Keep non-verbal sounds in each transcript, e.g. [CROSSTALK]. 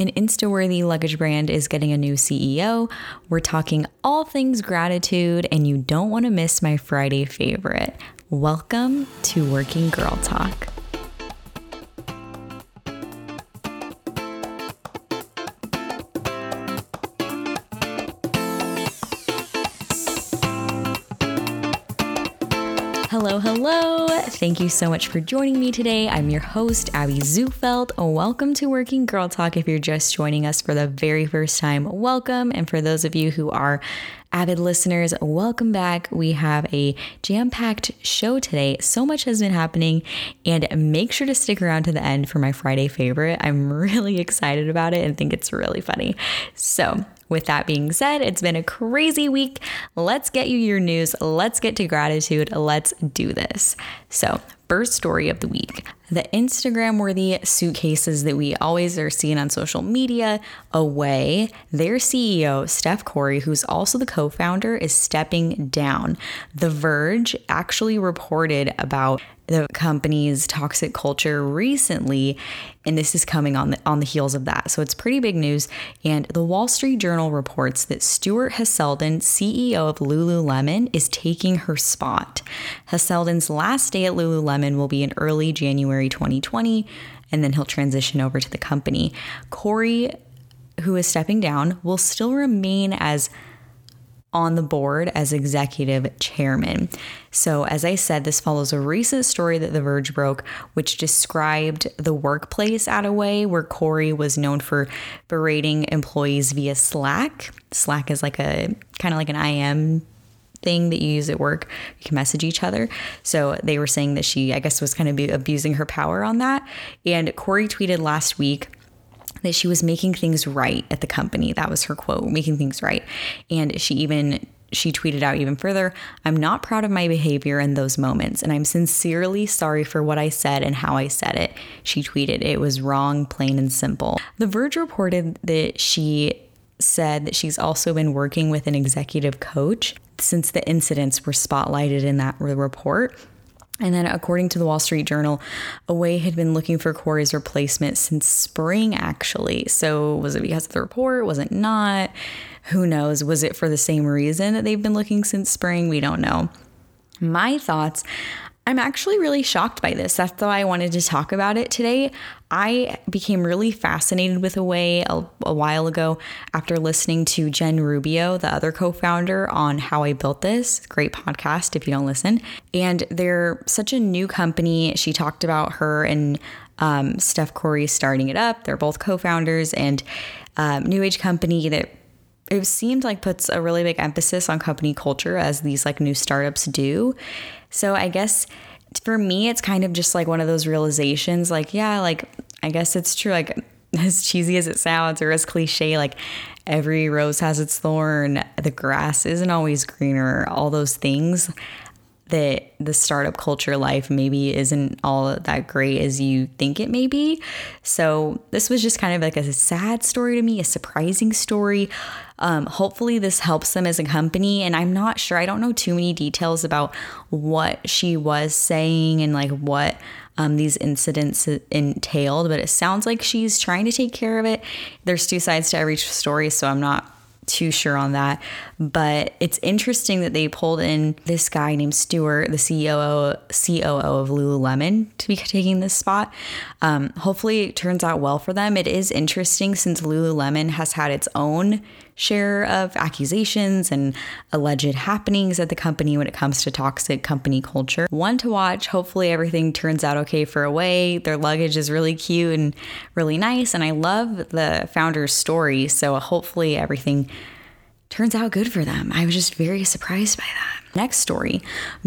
An Insta worthy luggage brand is getting a new CEO. We're talking all things gratitude, and you don't want to miss my Friday favorite. Welcome to Working Girl Talk. Thank you so much for joining me today. I'm your host, Abby Zufeld. Welcome to Working Girl Talk. If you're just joining us for the very first time, welcome. And for those of you who are avid listeners, welcome back. We have a jam packed show today. So much has been happening, and make sure to stick around to the end for my Friday favorite. I'm [LAUGHS] really excited about it and think it's really funny. So, with that being said, it's been a crazy week. Let's get you your news. Let's get to gratitude. Let's do this. So, first story of the week the Instagram worthy suitcases that we always are seeing on social media away. Their CEO, Steph Korey, who's also the co founder, is stepping down. The Verge actually reported about the company's toxic culture recently and this is coming on the on the heels of that. So it's pretty big news and the Wall Street Journal reports that Stuart Haselden, CEO of Lululemon, is taking her spot. Haselden's last day at Lululemon will be in early January 2020 and then he'll transition over to the company. Korey, who is stepping down will still remain as on the board as executive chairman. So, as I said, this follows a recent story that The Verge broke, which described the workplace at a way where Korey was known for berating employees via Slack. Slack is like a kind of like an IM thing that you use at work. You can message each other. So they were saying that she, I guess, was kind of abusing her power on that. And Korey tweeted last week that she was making things right at the company. That was her quote, making things right. And she even she tweeted out even further, I'm not proud of my behavior in those moments, and I'm sincerely sorry for what I said and how I said it. She tweeted, It was wrong, plain and simple. The Verge reported that she said that she's also been working with an executive coach since the incidents were spotlighted in that report. And then, according to the Wall Street Journal, Away had been looking for Korey's replacement since spring, actually. So, was it because of the report? Was it not? Who knows? Was it for the same reason that they've been looking since spring? We don't know. My thoughts I'm actually really shocked by this. That's why I wanted to talk about it today. I became really fascinated with Away a, a while ago after listening to Jen Rubio, the other co founder, on How I Built This. Great podcast if you don't listen. And they're such a new company. She talked about her and um, Steph Korey starting it up. They're both co founders and um, new age company that it seemed like puts a really big emphasis on company culture as these like new startups do. So I guess for me, it's kind of just like one of those realizations like, yeah, like I guess it's true. Like [LAUGHS] as cheesy as it sounds or as cliche, like every rose has its thorn, the grass isn't always greener, all those things that the startup culture life maybe isn't all that great as you think it may be. So, this was just kind of like a sad story to me, a surprising story. Um, hopefully, this helps them as a company. And I'm not sure, I don't know too many details about what she was saying and like what um, these incidents entailed, but it sounds like she's trying to take care of it. There's two sides to every story, so I'm not too sure on that. But it's interesting that they pulled in this guy named Stuart, the CEO COO of Lululemon, to be taking this spot. Um, hopefully, it turns out well for them. It is interesting since Lululemon has had its own share of accusations and alleged happenings at the company when it comes to toxic company culture. One to watch. Hopefully, everything turns out okay for Away. Their luggage is really cute and really nice. And I love the founder's story. So, hopefully, everything turns out good for them. I was just very surprised by that. Next story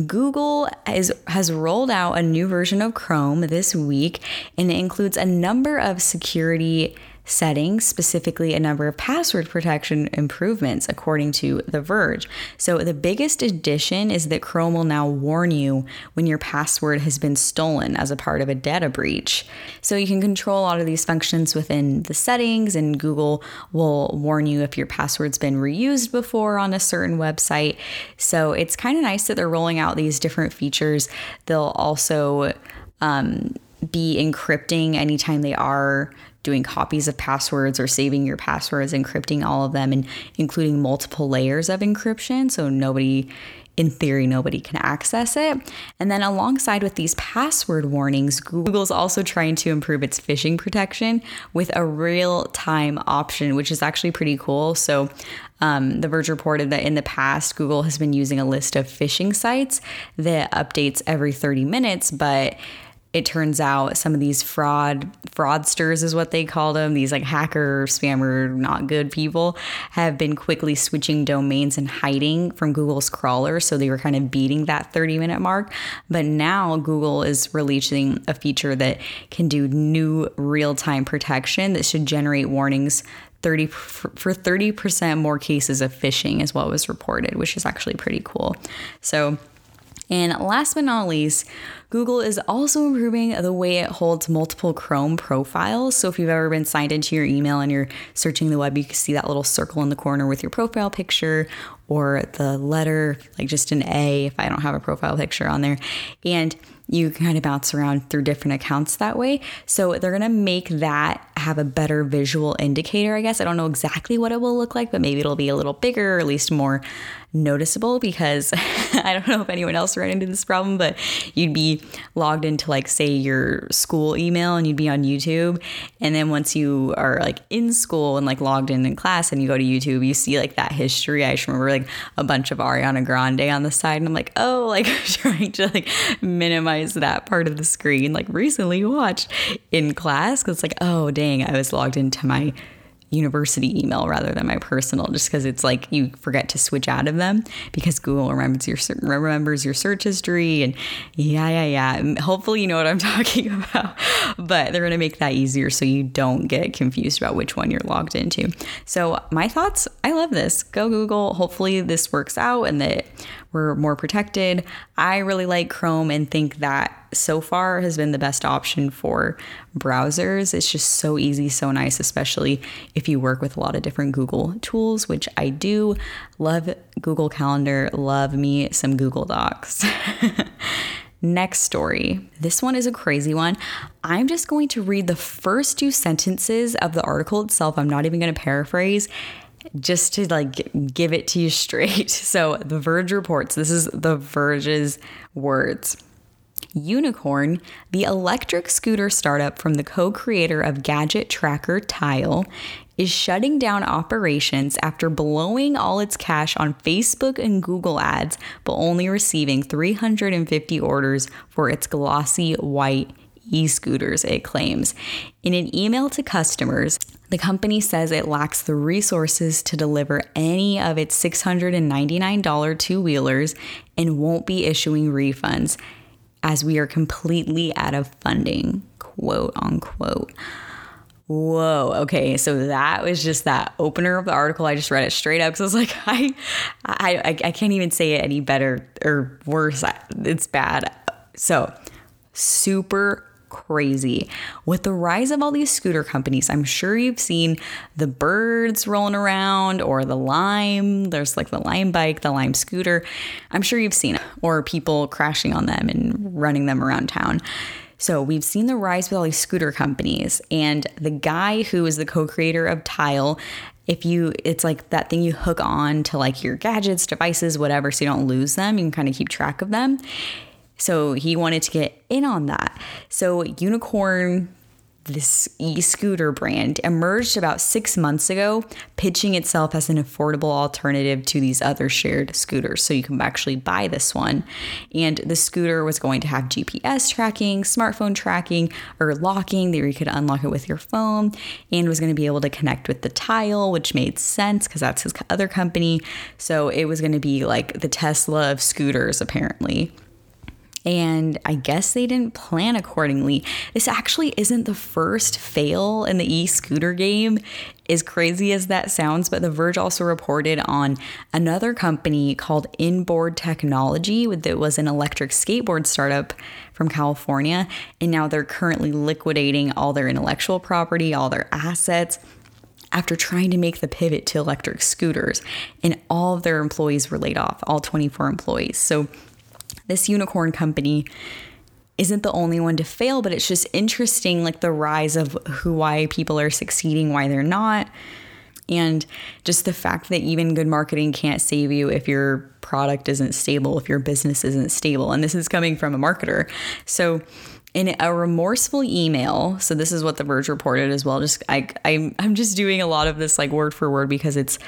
Google is, has rolled out a new version of Chrome this week, and it includes a number of security settings, specifically a number of password protection improvements, according to The Verge. So, the biggest addition is that Chrome will now warn you when your password has been stolen as a part of a data breach. So, you can control a lot of these functions within the settings, and Google will warn you if your password's been reused before on a certain website. So, it's kind of nice that they're rolling out these different features. They'll also um, be encrypting anytime they are doing copies of passwords or saving your passwords, encrypting all of them, and including multiple layers of encryption so nobody in theory, nobody can access it. And then, alongside with these password warnings, Google's also trying to improve its phishing protection with a real time option, which is actually pretty cool. So, um, the Verge reported that in the past, Google has been using a list of phishing sites that updates every 30 minutes, but it turns out some of these fraud fraudsters is what they call them these like hacker spammer not good people have been quickly switching domains and hiding from google's crawler. So they were kind of beating that 30 minute mark. But now google is releasing a feature that can do new real-time protection that should generate warnings 30 for 30% more cases of phishing is what was reported which is actually pretty cool. So and last but not least, Google is also improving the way it holds multiple Chrome profiles. So if you've ever been signed into your email and you're searching the web, you can see that little circle in the corner with your profile picture or the letter, like just an A if I don't have a profile picture on there. And you can kind of bounce around through different accounts that way. So they're going to make that have a better visual indicator, I guess. I don't know exactly what it will look like, but maybe it'll be a little bigger or at least more noticeable because [LAUGHS] I don't know if anyone else ran into this problem, but you'd be logged into like say your school email and you'd be on YouTube and then once you are like in school and like logged in in class and you go to YouTube, you see like that history. I just remember like a bunch of Ariana Grande on the side and I'm like, "Oh, [LAUGHS] like trying to like minimize that part of the screen like recently watched in class cuz it's like, "Oh, dang, I was logged into my university email rather than my personal just because it's like you forget to switch out of them because Google remembers your remembers your search history and yeah yeah yeah. Hopefully you know what I'm [LAUGHS] talking about. But they're going to make that easier so you don't get confused about which one you're logged into. So my thoughts I love this. Go Google. Hopefully this works out and that we're more protected. I really like Chrome and think that so far has been the best option for browsers. It's just so easy, so nice, especially if you work with a lot of different Google tools, which I do. Love Google Calendar, love me some Google Docs. [LAUGHS] Next story. This one is a crazy one. I'm just going to read the first two sentences of the article itself. I'm not even going to paraphrase just to like give it to you [LAUGHS] straight. So, The Verge reports this is The Verge's words. Unicorn, the electric scooter startup from the co creator of gadget tracker Tile, is shutting down operations after blowing all its cash on Facebook and Google ads, but only receiving 350 orders for its glossy white e scooters, it claims. In an email to customers, the company says it lacks the resources to deliver any of its $699 two wheelers and won't be issuing refunds as we are completely out of funding, quote unquote. Whoa. Okay. So that was just that opener of the article. I just read it straight up because I was like, [LAUGHS] I, I, I can't even say it any better or worse. It's bad. So super crazy. With the rise of all these scooter companies, I'm sure you've seen the birds rolling around or the lime. There's like the lime bike, the lime scooter. I'm sure you've seen it, or people crashing on them and running them around town. So we've seen the rise with all these scooter companies, and the guy who is the co-creator of Tile if you it's like that thing you hook on to like your gadgets devices whatever so you don't lose them you can kind of keep track of them so he wanted to get in on that. So Unicorn this e-scooter brand emerged about six months ago pitching itself as an affordable alternative to these other shared scooters. So you can actually buy this one. And the scooter was going to have gps tracking smartphone tracking or locking that you could unlock it with your phone and was going to be able to connect with the tile which made sense because that's his other company. So it was going to be like the tesla of scooters apparently and I guess they didn't plan accordingly. This actually isn't the first fail in the e scooter game, as crazy as that sounds, but The Verge also reported on another company called Inboard Technology that was an electric skateboard startup from California. And now they're currently liquidating all their intellectual property, all their assets after trying to make the pivot to electric scooters. And all of their employees were laid off, all 24 employees. So this unicorn company isn't the only one to fail, but it's just interesting, like the rise of who, why people are succeeding, why they're not. And just the fact that even good marketing can't save you if your product isn't stable, if your business isn't stable. And this is coming from a marketer. So, in a remorseful email, so this is what the Verge reported as well. Just I, I I'm just doing a lot of this like word for word because it's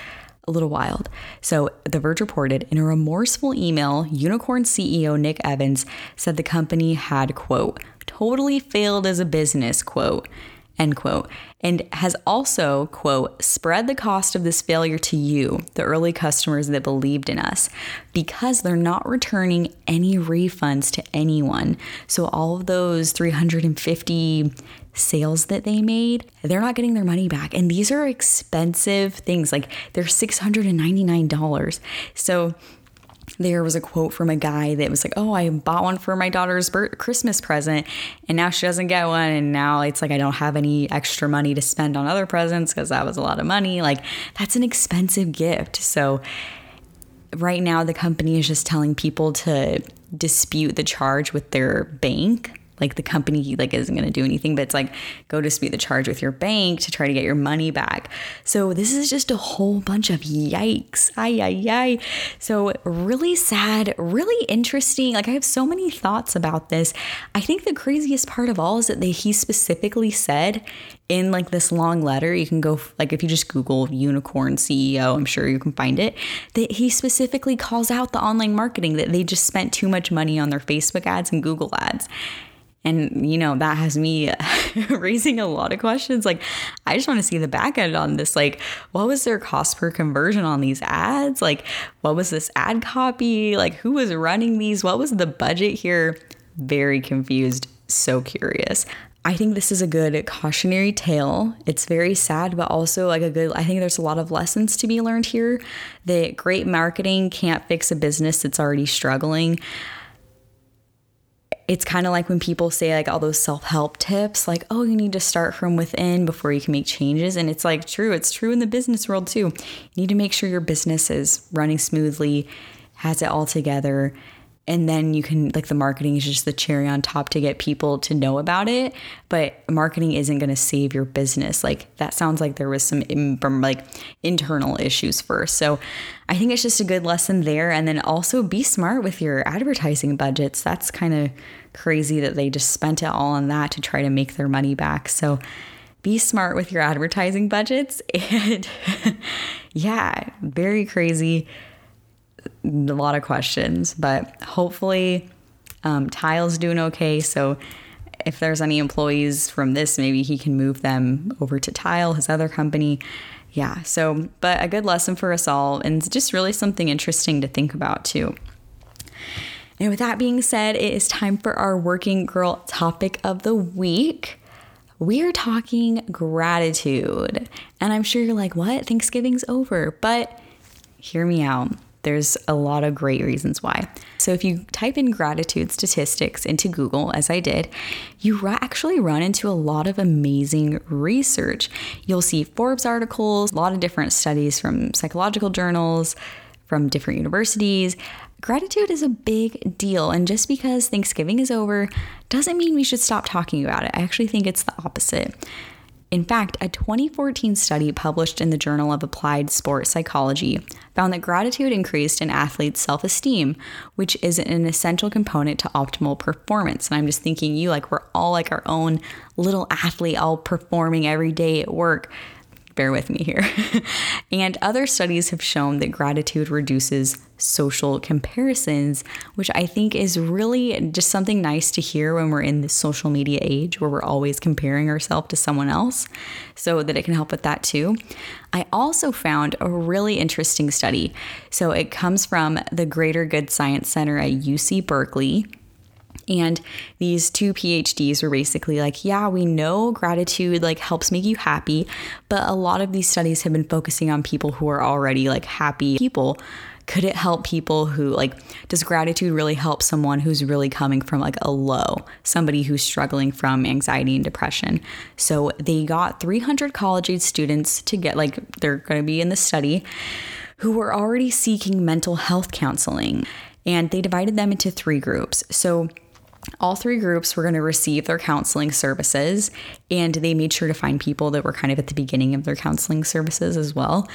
a little wild. So, The Verge reported in a remorseful email, Unicorn CEO Nick Evans said the company had, quote, totally failed as a business, quote, end quote, and has also, quote, spread the cost of this failure to you, the early customers that believed in us, because they're not returning any refunds to anyone. So, all of those 350 sales that they made, they're not getting their money back. And these are expensive things, like they're $699. So there was a quote from a guy that was like, "Oh, I bought one for my daughter's Christmas present, and now she doesn't get one, and now it's like I don't have any extra money to spend on other presents because that was a lot of money. Like that's an expensive gift." So right now, the company is just telling people to dispute the charge with their bank like the company like isn't going to do anything but it's like go to dispute the charge with your bank to try to get your money back. So this is just a whole bunch of yikes. Ay ay ay. So really sad really interesting. Like i have so many thoughts about this. I think the craziest part of all is that they, he specifically said in like this long letter you can go like if you just google unicorn ceo i'm sure you can find it that he specifically calls out the online marketing that they just spent too much money on their facebook ads and google ads and, you know, that has me [LAUGHS] raising a lot of questions. Like, I just want to see the back end on this. Like, what was their cost per conversion on these ads? Like, what was this ad copy? Like, who was running these? What was the budget here? Very confused, so curious. I think this is a good cautionary tale. It's very sad, but also like a good, I think there's a lot of lessons to be learned here that great marketing can't fix a business that's already struggling it's kind of like when people say like all those self-help tips like oh you need to start from within before you can make changes and it's like true it's true in the business world too. You need to make sure your business is running smoothly has it all together and then you can like the marketing is just the cherry on top to get people to know about it. But marketing isn't going to save your business. Like that sounds like there was some in, like internal issues first. So i think it's just a good lesson there. And then also be smart with your advertising budgets. That's kind of crazy that they just spent it all on that to try to make their money back. So be smart with your advertising budgets. [LAUGHS] And [LAUGHS] yeah very crazy a lot of questions, but hopefully um, Tile's doing okay. So if there's any employees from this, maybe he can move them over to Tile, his other company. Yeah, so, but a good lesson for us all, and just really something interesting to think about too. And with that being said, it is time for our working girl topic of the week. We are talking gratitude. And I'm sure you're like, what? Thanksgiving's over. But hear me out. There's a lot of great reasons why. So, if you type in gratitude statistics into Google, as I did, you actually run into a lot of amazing research. You'll see Forbes articles, a lot of different studies from psychological journals, from different universities. Gratitude is a big deal, and just because Thanksgiving is over doesn't mean we should stop talking about it. I actually think it's the opposite. In fact, a 2014 study published in the Journal of Applied Sport Psychology found that gratitude increased an athlete's self esteem, which is an essential component to optimal performance. And I'm just thinking, you like, we're all like our own little athlete, all performing every day at work bear with me here. [LAUGHS] and other studies have shown that gratitude reduces social comparisons, which I think is really just something nice to hear when we're in this social media age where we're always comparing ourselves to someone else, so that it can help with that too. I also found a really interesting study. So it comes from the Greater Good Science Center at UC Berkeley. And these two PhDs were basically like, yeah, we know gratitude like helps make you happy, but a lot of these studies have been focusing on people who are already like happy people. Could it help people who like does gratitude really help someone who's really coming from like a low, somebody who's struggling from anxiety and depression? So they got 300 college age students to get like they're going to be in the study who were already seeking mental health counseling and they divided them into three groups. So all three groups were going to receive their counseling services, and they made sure to find people that were kind of at the beginning of their counseling services as well.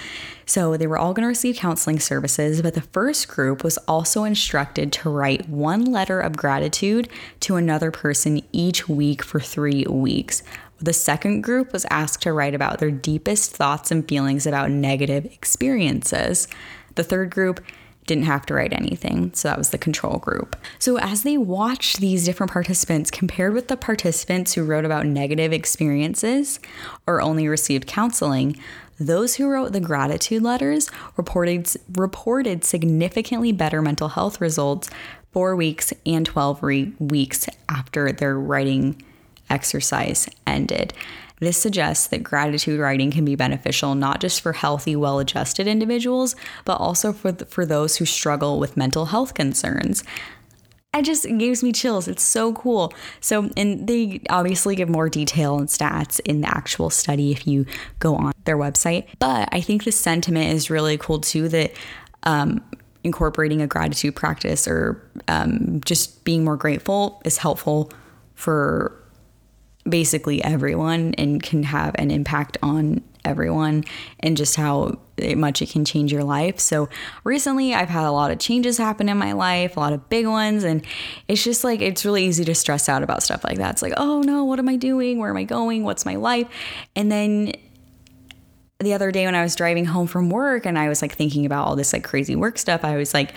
So they were all going to receive counseling services, but the first group was also instructed to write one letter of gratitude to another person each week for three weeks. The second group was asked to write about their deepest thoughts and feelings about negative experiences. The third group didn't have to write anything. So that was the control group. So as they watched these different participants compared with the participants who wrote about negative experiences or only received counseling, those who wrote the gratitude letters reported reported significantly better mental health results 4 weeks and 12 re- weeks after their writing exercise ended. This suggests that gratitude writing can be beneficial not just for healthy, well adjusted individuals, but also for, for those who struggle with mental health concerns. It just gives me chills. It's so cool. So, and they obviously give more detail and stats in the actual study if you go on their website. But I think the sentiment is really cool too that um, incorporating a gratitude practice or um, just being more grateful is helpful for basically everyone and can have an impact on everyone and just how much it can change your life. So recently I've had a lot of changes happen in my life, a lot of big ones and it's just like it's really easy to stress out about stuff like that. It's like, "Oh no, what am I doing? Where am I going? What's my life?" And then the other day when I was driving home from work and I was like thinking about all this like crazy work stuff, I was like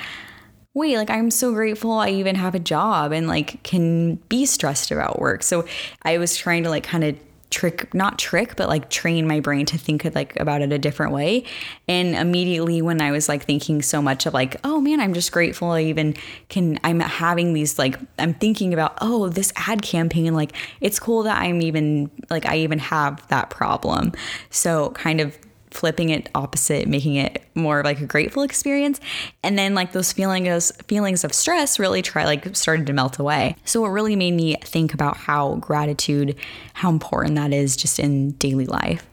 wait, like I'm so grateful I even have a job and like can be stressed about work. So I was trying to like kind of trick not trick but like train my brain to think like about it a different way and immediately when i was like thinking so much of like oh man i'm just grateful i even can i'm having these like i'm thinking about oh this ad campaign like it's cool that i'm even like i even have that problem so kind of flipping it opposite, making it more of like a grateful experience. And then like those feelings feelings of stress really try like started to melt away. So it really made me think about how gratitude, how important that is just in daily life.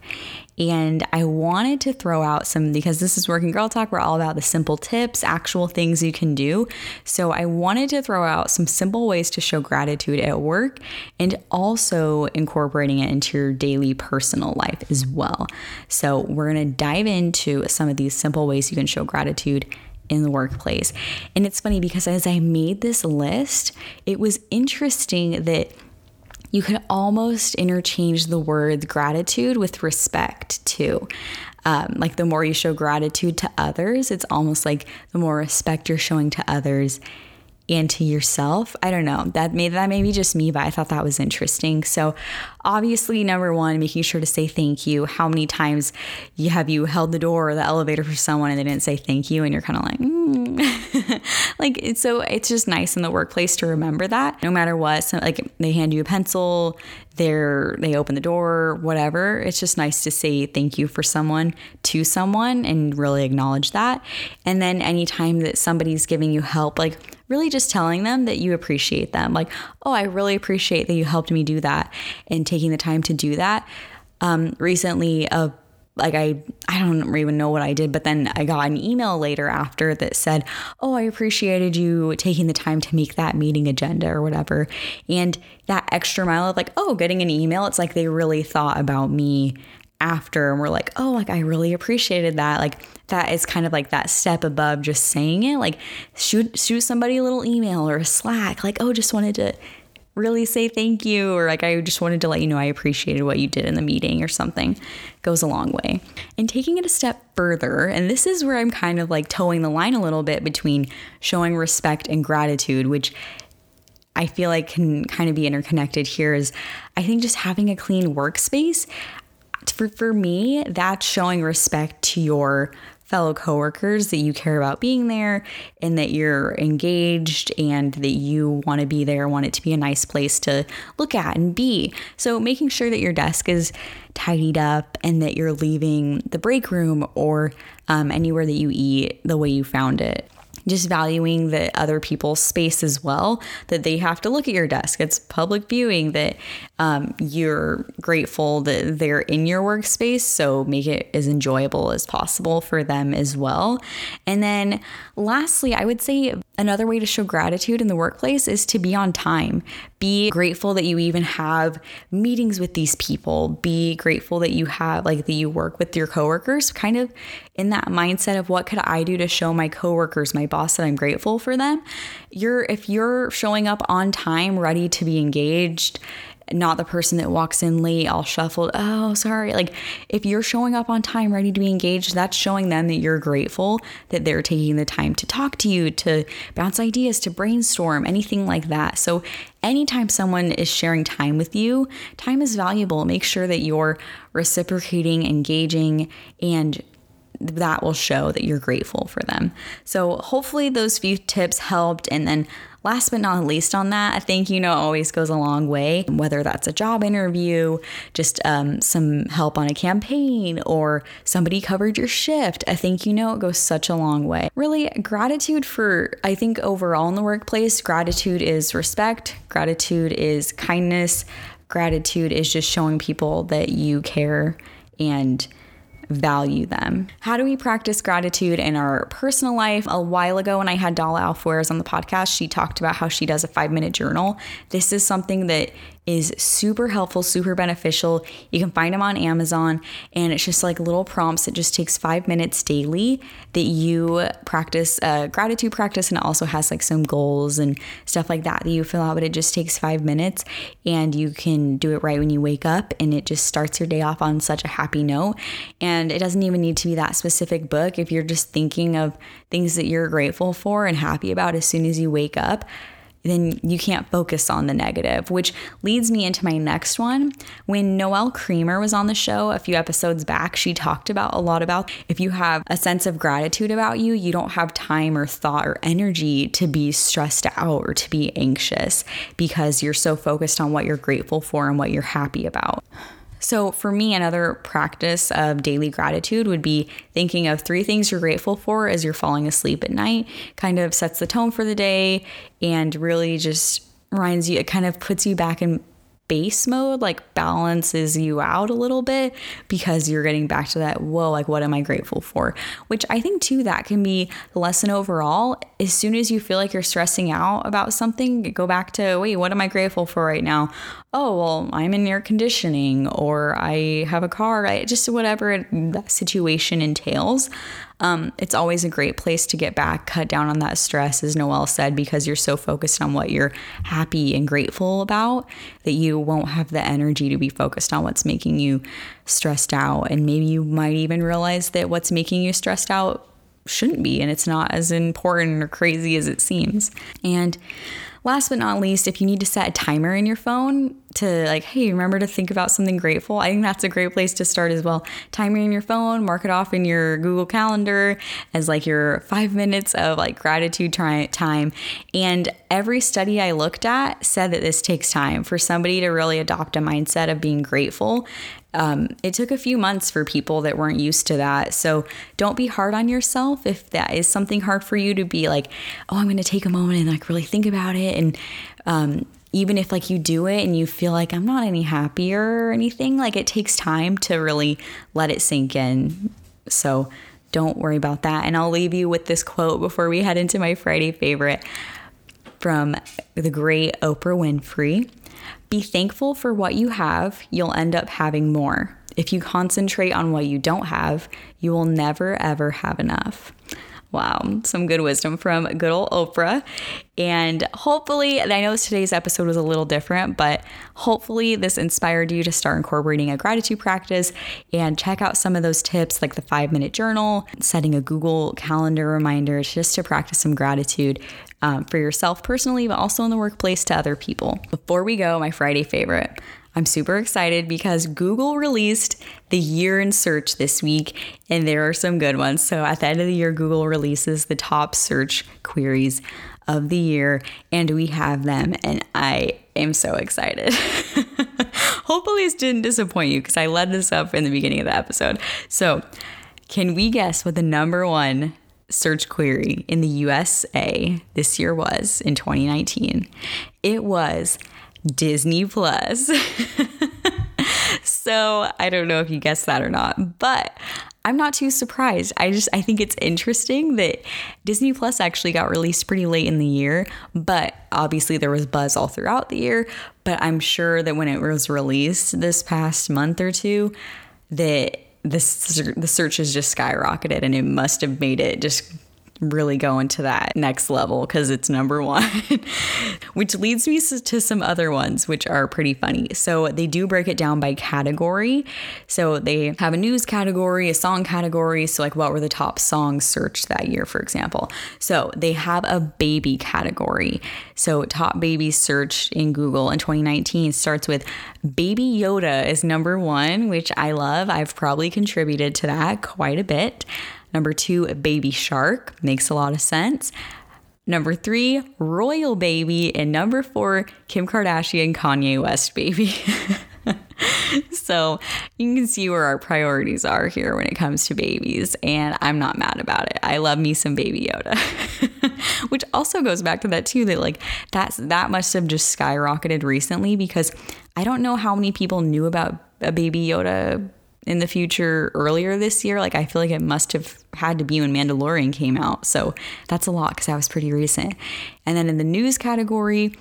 And I wanted to throw out some, because this is Working Girl Talk, we're all about the simple tips, actual things you can do. So I wanted to throw out some simple ways to show gratitude at work and also incorporating it into your daily personal life as well. So we're going to dive into some of these simple ways you can show gratitude in the workplace. And it's funny because as I made this list, it was interesting that you could almost interchange the words gratitude with respect too. Um, like the more you show gratitude to others, it's almost like the more respect you're showing to others and to yourself. I don't know. That may that may be just me, but I thought that was interesting. So obviously number one, making sure to say thank you. How many times you have you held the door or the elevator for someone and they didn't say thank you and you're kind of like, mm. [LAUGHS] like it's so it's just nice in the workplace to remember that no matter what. So like they hand you a pencil, they're they open the door, whatever. It's just nice to say thank you for someone to someone and really acknowledge that. And then anytime that somebody's giving you help, like really just telling them that you appreciate them. Like, oh, I really appreciate that you helped me do that and taking the time to do that. Um, recently, a like I I don't even know what I did, but then I got an email later after that said, "Oh, I appreciated you taking the time to make that meeting agenda or whatever." And that extra mile of like, "Oh, getting an email, it's like they really thought about me after and we're like, "Oh, like I really appreciated that." Like that is kind of like that step above just saying it. Like shoot shoot somebody a little email or a Slack like, "Oh, just wanted to really say thank you or like I just wanted to let you know I appreciated what you did in the meeting or something goes a long way. And taking it a step further, and this is where I'm kind of like towing the line a little bit between showing respect and gratitude, which I feel like can kind of be interconnected here is I think just having a clean workspace for, for me, that's showing respect to your fellow coworkers that you care about being there and that you're engaged and that you want to be there, want it to be a nice place to look at and be. So, making sure that your desk is tidied up and that you're leaving the break room or um, anywhere that you eat the way you found it just valuing the other people's space as well that they have to look at your desk it's public viewing that um, you're grateful that they're in your workspace. So make it as enjoyable as possible for them as well. And then lastly, I would say another way to show gratitude in the workplace is to be on time. Be grateful that you even have meetings with these people. Be grateful that you have, like, that you work with your coworkers, kind of in that mindset of what could I do to show my coworkers, my boss, that I'm grateful for them. You're, if you're showing up on time, ready to be engaged, not the person that walks in late, all shuffled. Oh, sorry. Like if you're showing up on time, ready to be engaged, that's showing them that you're grateful that they're taking the time to talk to you, to bounce ideas, to brainstorm, anything like that. So anytime someone is sharing time with you, time is valuable. Make sure that you're reciprocating, engaging, and that will show that you're grateful for them. So, hopefully, those few tips helped. And then, last but not least, on that, a thank you note always goes a long way, whether that's a job interview, just um, some help on a campaign, or somebody covered your shift. A thank you note goes such a long way. Really, gratitude for, I think, overall in the workplace, gratitude is respect, gratitude is kindness, gratitude is just showing people that you care and value them. How do we practice gratitude in our personal life? A while ago, when I had Dala Alfueras on the podcast, she talked about how she does a five minute journal. This is something that is super helpful, super beneficial. You can find them on Amazon, and it's just like little prompts. It just takes five minutes daily that you practice uh, gratitude practice, and it also has like some goals and stuff like that that you fill out. But it just takes five minutes, and you can do it right when you wake up, and it just starts your day off on such a happy note. And it doesn't even need to be that specific book. If you're just thinking of things that you're grateful for and happy about as soon as you wake up, then you can't focus on the negative, which leads me into my next one. When Noelle Creamer was on the show a few episodes back, she talked about a lot about if you have a sense of gratitude about you, you don't have time or thought or energy to be stressed out or to be anxious because you're so focused on what you're grateful for and what you're happy about. So, for me, another practice of daily gratitude would be thinking of three things you're grateful for as you're falling asleep at night. Kind of sets the tone for the day and really just reminds you, it kind of puts you back in base mode like balances you out a little bit because you're getting back to that whoa like what am i grateful for? Which i think too that can be the lesson overall. As soon as you feel like you're stressing out about something go back to wait what am i grateful for right now? Oh well i'm in air conditioning or i have a car right? just whatever that situation entails um, it's always a great place to get back, cut down on that stress, as Noelle said, because you're so focused on what you're happy and grateful about that you won't have the energy to be focused on what's making you stressed out. And maybe you might even realize that what's making you stressed out shouldn't be, and it's not as important or crazy as it seems. And last but not least, if you need to set a timer in your phone to like, hey, remember to think about something grateful, I think that's a great place to start as well. Timer in your phone, mark it off in your Google Calendar as like your five minutes of like gratitude time. And every study I looked at said that this takes time for somebody to really adopt a mindset of being grateful um, it took a few months for people that weren't used to that. So don't be hard on yourself if that is something hard for you to be like, oh, I'm going to take a moment and like really think about it. And um, even if like you do it and you feel like I'm not any happier or anything, like it takes time to really let it sink in. So don't worry about that. And I'll leave you with this quote before we head into my Friday favorite from the great Oprah Winfrey. Be thankful for what you have, you'll end up having more. If you concentrate on what you don't have, you will never ever have enough. Wow, some good wisdom from good old Oprah. And hopefully, and I know today's episode was a little different, but hopefully, this inspired you to start incorporating a gratitude practice and check out some of those tips like the five minute journal, setting a Google Calendar reminder just to practice some gratitude um, for yourself personally, but also in the workplace to other people. Before we go, my Friday favorite. I'm super excited because Google released the year in search this week, and there are some good ones. So at the end of the year, Google releases the top search queries of the year, and we have them, and I am so excited. [LAUGHS] Hopefully, this didn't disappoint you because I led this up in the beginning of the episode. So, can we guess what the number one search query in the USA this year was in 2019. It was Disney Plus. [LAUGHS] so I don't know if you guessed that or not, but I'm not too surprised. I just I think it's interesting that Disney Plus actually got released pretty late in the year, but obviously there was buzz all throughout the year, but I'm sure that when it was released this past month or two that this the search has just skyrocketed and it must have made it just really go into that next level because it's number [LAUGHS] one, which leads me to some other ones which are pretty funny. So they do break it down by category. So they have a news category, a song category. So, like, what were the top songs searched that year, for example? So they have a baby category. So, top baby search in Google in 2019 starts with Baby Yoda is number one, which I love. I've probably contributed to that quite a bit. Number two, Baby Shark. Makes a lot of sense. Number three, Royal Baby. And number four, Kim Kardashian, Kanye West Baby. [LAUGHS] so you can see where our priorities are here when it comes to babies. And I'm not mad about it. I love me some Baby Yoda. [LAUGHS] Which also goes back to that too, that like that's that must have just skyrocketed recently because I don't know how many people knew about a Baby Yoda in the future earlier this year. Like I feel like it must have had to be when Mandalorian came out. So that's a lot because that was pretty recent. And then in the news category,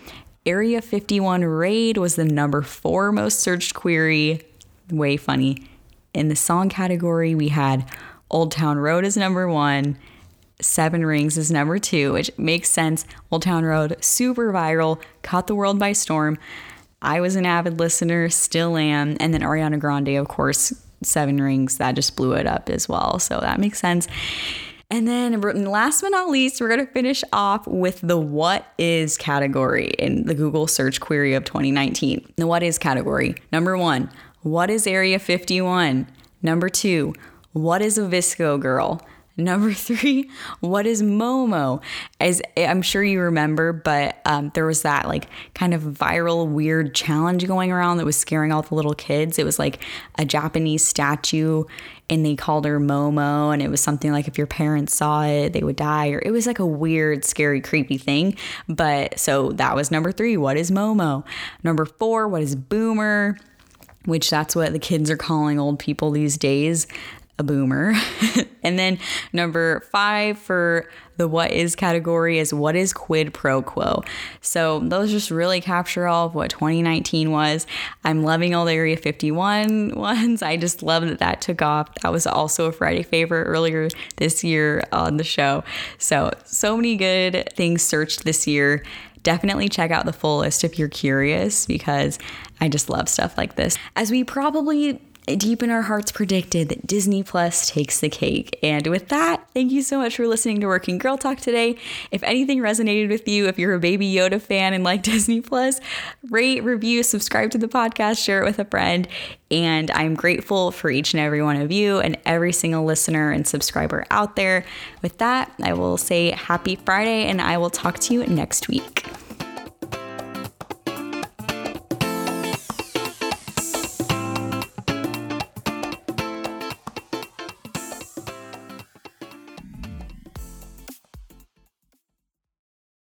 Area 51 raid was the number four most searched query. Way funny. In the song category, we had Old Town Road is number one. Seven Rings is number two, which makes sense. Old Town Road, super viral, caught the world by storm. I was an avid listener, still am. And then Ariana Grande, of course, Seven Rings, that just blew it up as well. So that makes sense. And then, last but not least, we're going to finish off with the what is category in the Google search query of 2019. The what is category. Number one, what is Area 51? Number two, what is a VSCO girl? Number [LAUGHS] three, what is Momo? As I'm sure you remember, but um, there was that like kind of viral, weird challenge going around that was scaring all the little kids. It was like a Japanese statue, and they called her Momo, and it was something like if your parents saw it, they would die, or it was like a weird, scary, creepy thing. But so that was number three. What is Momo? Number four, what is Boomer? which that's what the kids are calling old people these days a boomer. [LAUGHS] and then number five for the what is category is what is quid pro quo. So those just really capture all of what 2019 was. I'm loving all the Area 51 [LAUGHS] ones. I just love that that took off. That was also a Friday favorite earlier this year on the show. So, so many good things searched this year definitely check out the full list if you're curious because I just love stuff like this. As we probably deep in our hearts predicted that Disney Plus takes the cake. And with that, thank you so much for listening to Working Girl Talk today. If anything resonated with you, if you're a Baby Yoda fan and like [LAUGHS] Disney Plus, rate, review, subscribe to the podcast, share it with a friend. And I'm grateful for each and every one of you and every single listener and subscriber out there. With that, I will say happy Friday and I will talk to you next week.